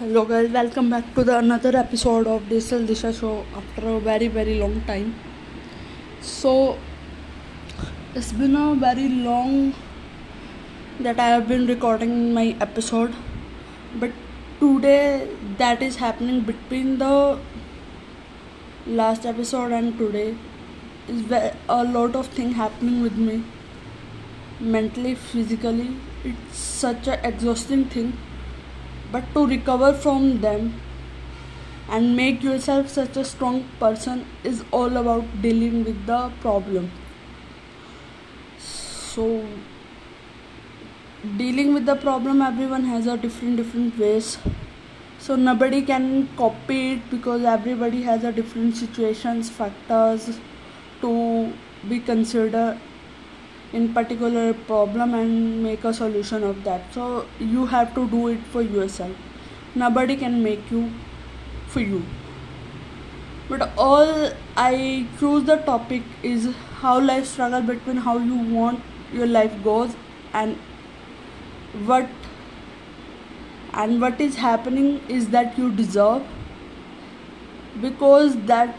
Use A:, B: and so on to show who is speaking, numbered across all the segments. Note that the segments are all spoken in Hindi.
A: Hello guys, welcome back to the another episode of Digital Disha show after a very very long time. So it's been a very long that I have been recording my episode, but today that is happening between the last episode and today is a lot of thing happening with me mentally, physically. It's such a exhausting thing but to recover from them and make yourself such a strong person is all about dealing with the problem. So dealing with the problem everyone has a different different ways. So nobody can copy it because everybody has a different situations factors to be considered in particular problem and make a solution of that. So you have to do it for yourself. Nobody can make you for you. But all i choose the topic is how life struggle between how you want your life goes and what and what is happening is that you deserve. Because that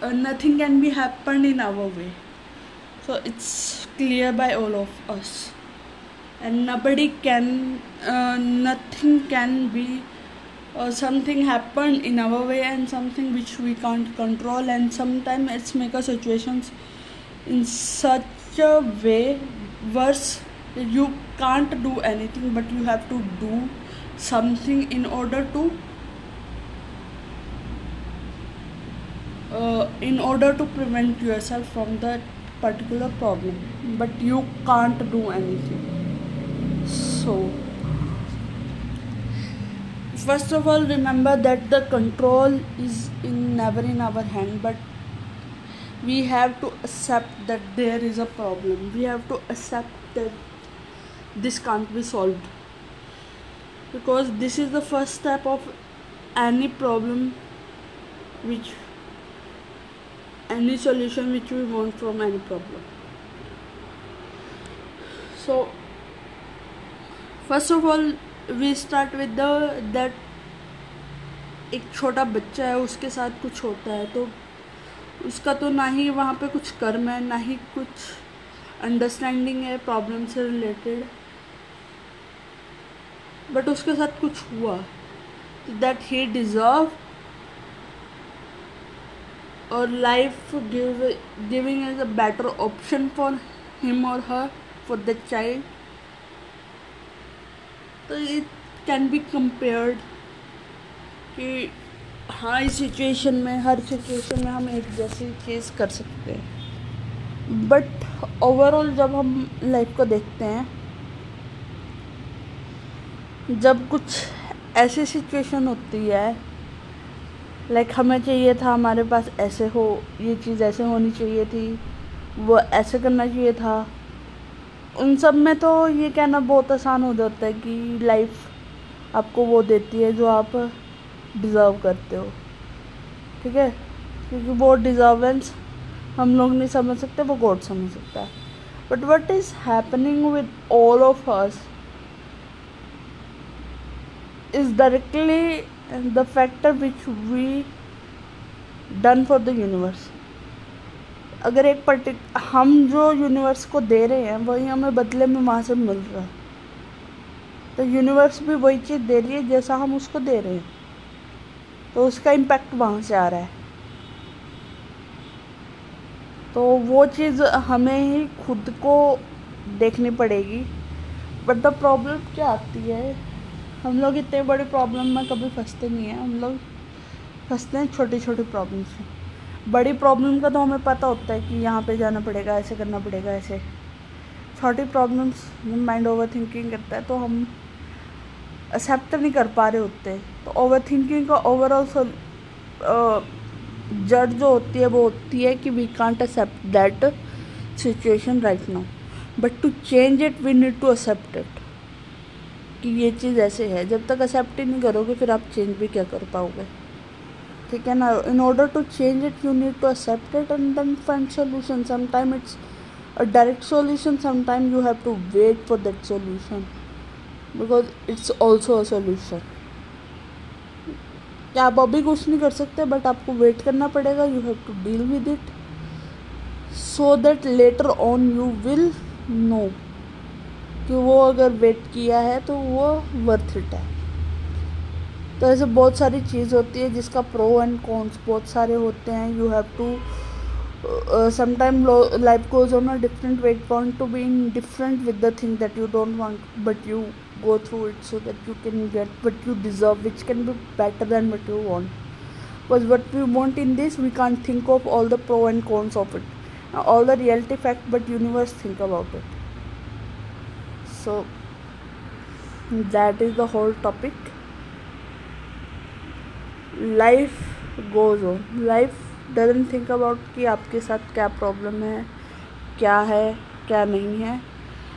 A: uh, nothing can be happened in our way so it's clear by all of us. And nobody can uh, nothing can be uh, something happen in our way and something which we can't control. And sometimes it's make us situations in such a way worse you can't do anything but you have to do something in order to uh, in order to prevent yourself from that particular problem but you can't do anything. So first of all remember that the control is in never in our hand but we have to accept that there is a problem. We have to accept that this can't be solved. Because this is the first step of any problem which any solution which we want from any problem so, first of all, we start with the, that एक छोटा बच्चा है, उसके साथ कुछ होता है तो उसका तो ना ही वहाँ पे कुछ कर्म है, ना ही कुछ अंडरस्टैंडिंग है प्रॉब्लम से रिलेटेड बट उसके साथ कुछ हुआ. दैट ही डिजर्व और life give giving is a better option for him और हर फॉर द चाइल्ड तो इट कैन बी कंपेयर्ड कि हाई सिचुएशन में, हर सिचुएशन में हम एक जैसी चीज़ कर सकते हैं। बट ओवरऑल जब हम लाइफ को देखते हैं, जब कुछ ऐसी सिचुएशन होती है लाइक like, हमें चाहिए था हमारे पास ऐसे हो ये चीज़ ऐसे होनी चाहिए थी वो ऐसे करना चाहिए था। उन सब में तो ये कहना बहुत आसान हो जाता है कि लाइफ आपको वो देती है जो आप डिज़र्व करते हो। ठीक है? क्योंकि वो डिज़र्वेंस हम लोग नहीं समझ सकते वो गॉड समझ सकता है। But what is happening with all of us is directly the factor which we done for the universe. अगर एक पर्टिक हम जो यूनिवर्स को दे रहे हैं, वही हमें बदले में वहाँ से मिल रहा है। तो यूनिवर्स भी वही चीज़ दे रही है जैसा हम उसको दे रहे हैं। तो उसका इम्पैक्ट वहाँ से आ रहा है। तो वो चीज़ हमें ही खुद को देखनी पड़ेगी। बट द प्रॉब्लम क्या आती है? हम लोग इतने बड़े प्रॉब्लम में कभी फंसते नहीं हैं। हम लोग फंसते हैं छोटी छोटी प्रॉब्लम्स में। बड़ी प्रॉब्लम का तो हमें पता होता है कि यहाँ पे जाना पड़ेगा, ऐसे करना पड़ेगा, ऐसे। छोटी प्रॉब्लम्स माइंड ओवर थिंकिंग करता है तो हम एक्सेप्ट नहीं कर पा रहे होते। तो ओवर थिंकिंग का ओवरऑल जड़ जो होती है, वो होती है कि we can't accept that situation right now but to change it we need to accept it कि ये चीज़ ऐसे है। जब तक एक्सेप्ट ही नहीं करोगे, फिर आप चेंज भी क्या कर पाओगे? ठीक है ना? In order to change it you need to accept it and then find solution sometime it's a direct solution sometimes you have to wait for that solution. Because it's also a solution. कि आप अभी कुछ नहीं कर सकते बट आपको वेट करना पड़ेगा। You have to deal with it so that later on you will know कि वो अगर वेट किया है तो वो वर्थ इट है। तो ऐसे बहुत सारी चीज़ होती है जिसका प्रो एंड कॉन्स बहुत सारे होते हैं। You have to sometime life goes on a different wait point to be in different with the thing that you don't want but you go through it so that you can get but you deserve which can be better than what you want but what you want in this we can think of all the pro and cons of it all the reality fact but universe think about it so, that is the whole topic. Life goes on. Life doesn't think about कि आपके साथ क्या प्रॉब्लम है, क्या है, क्या नहीं है.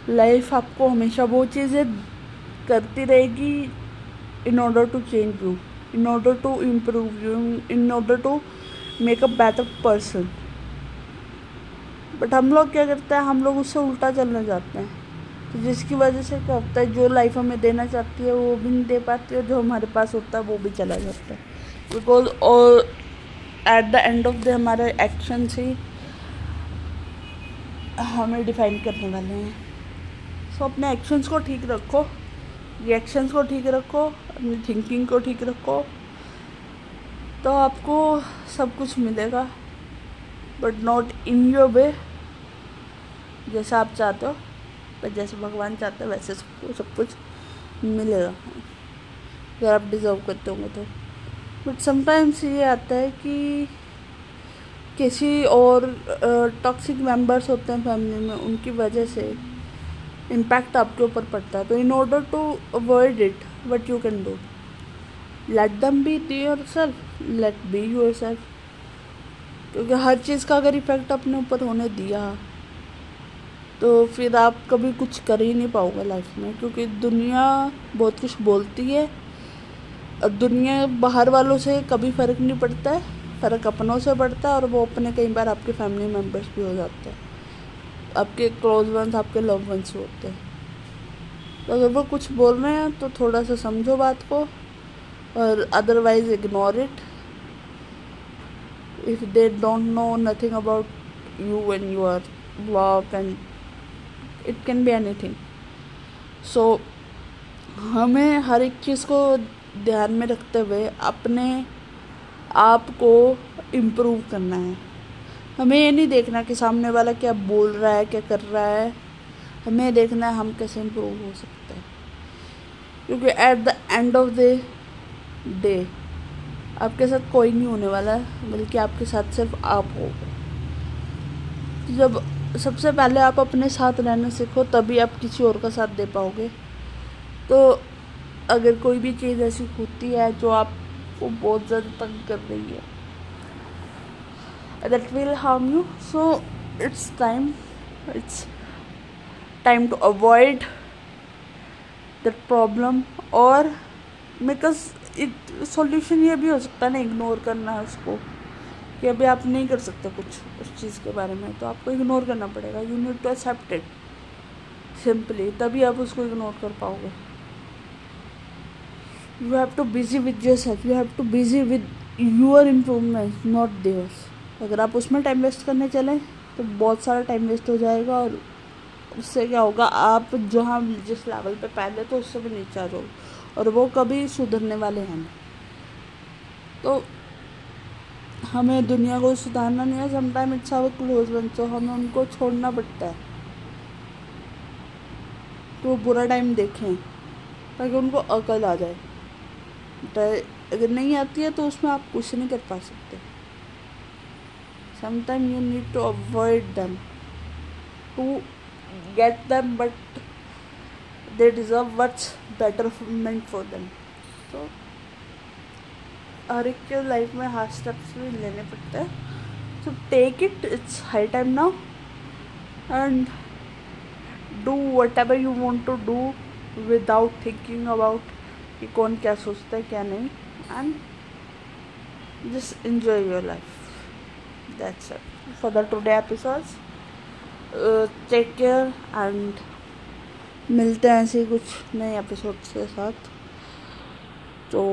A: लाइफ आपको हमेशा वो चीज़ें करती रहेगी in order to change you in order to improve you in order to make a better person but हम लोग क्या करते हैं? हम लोग उससे उल्टा चलना चाहते हैं. तो जिसकी वजह से क्या होता है जो लाइफ हमें देना चाहती है वो भी नहीं दे पाती और जो हमारे पास होता है वो भी चला जाता है। बिकॉज़ और at the end of the हमारे एक्शन ही हमें डिफाइन करने वाले हैं। सो so, अपने एक्शंस को ठीक रखो रिएक्शंस को ठीक रखो अपनी थिंकिंग को ठीक रखो तो आपको सब कुछ मिलेगा। But not in your way जैसा आप चाहते हो। पर जैसे भगवान चाहते हैं वैसे सबको सब कुछ मिलेगा। अगर आप डिज़र्व करते होंगे तो। बट समटाइम्स ये आता है कि किसी और टॉक्सिक मेंबर्स होते हैं फैमिली में, उनकी वजह से इम्पैक्ट आपके ऊपर पड़ता है। तो in order to avoid it what you can do let them be yourself let be yourself क्योंकि हर चीज़ का अगर इफ़ेक्ट अपने ऊपर होने दिया तो फिर आप कभी कुछ कर ही नहीं पाओगे लाइफ में, क्योंकि दुनिया बहुत कुछ बोलती है। और दुनिया बाहर वालों से कभी फ़र्क नहीं पड़ता है, फ़र्क अपनों से पड़ता है और वो अपने कई बार आपके फैमिली मेंबर्स भी हो जाते हैं। आपके क्लोज वंस आपके लव वंस होते हैं। तो अगर वो कुछ बोल रहे हैं तो थोड़ा सा समझो बात को और otherwise ignore it if they don't know nothing about you when you are work and it can be anything so हमें हर एक चीज़ को ध्यान में रखते हुए अपने आप को इम्प्रूव करना है। हमें ये नहीं देखना कि सामने वाला क्या बोल रहा है, क्या कर रहा है। हमें देखना है हम कैसे इम्प्रूव हो सकते हैं। क्योंकि at the end of the day आपके साथ कोई नहीं होने वाला, बल्कि आपके साथ सिर्फ़ आप हो। जब सबसे पहले आप अपने साथ रहना सीखो, तभी आप किसी और का साथ दे पाओगे। तो अगर कोई भी चीज़ ऐसी होती है जो आपको बहुत ज़्यादा तंग कर रही है, that will harm you. So, it's time it's time to avoid that problem और बिकॉज़ सॉल्यूशन ये भी हो सकता है ना इग्नोर करना है उसको। कि अभी आप नहीं कर सकते कुछ उस चीज़ के बारे में तो आपको इग्नोर करना पड़ेगा। You need to accept it simply तभी आप उसको इग्नोर कर पाओगे। You have to busy with yourself you have to busy with your improvement not theirs अगर आप उसमें टाइम वेस्ट करने चलें तो बहुत सारा टाइम वेस्ट हो जाएगा और उससे क्या होगा, आप जहाँ जिस लेवल पे पहले तो उससे भी नीचे आ और वो कभी सुधरने वाले हैं तो हमें दुनिया को सुधारना नहीं है sometime it's our close one so हमें उनको छोड़ना पड़ता है। तो बुरा टाइम देखें, ताकि उनको अकल आ जाए। अगर नहीं आती है तो उसमें आप कुछ नहीं कर पा सकते। Sometimes you need to avoid them. To get them, but they deserve what's better meant for them. So हर एक के लाइफ में हार्ड स्टेप्स भी लेने पड़ते हैं। So take it it's high time now and do whatever you want to do without thinking about कि कौन क्या सोचता है क्या नहीं। And just enjoy your life that's for the today episodes uh, take care and मिलते हैं ऐसे कुछ नए एपिसोड्स के साथ। तो